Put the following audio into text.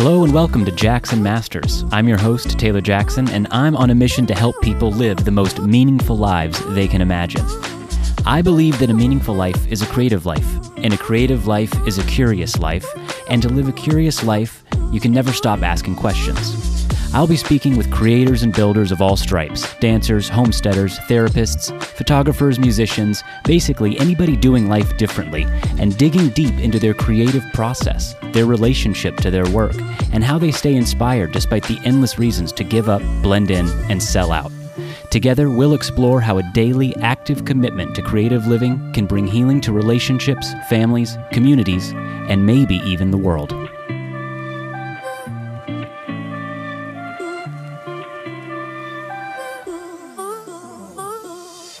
and welcome to Jacks and Masters. I'm your host, Taylor Jackson, and I'm on a mission to help people live the most meaningful lives they can imagine. I believe that a meaningful life is a creative life, and a creative life is a curious life, and to live a curious life, you can never stop asking questions. I'll be speaking with creators and builders of all stripes dancers, homesteaders, therapists, photographers, musicians, basically anybody doing life differently, and digging deep into their creative process, their relationship to their work, and how they stay inspired despite the endless reasons to give up, blend in, and sell out. Together, we'll explore how a daily, active commitment to creative living can bring healing to relationships, families, communities, and maybe even the world.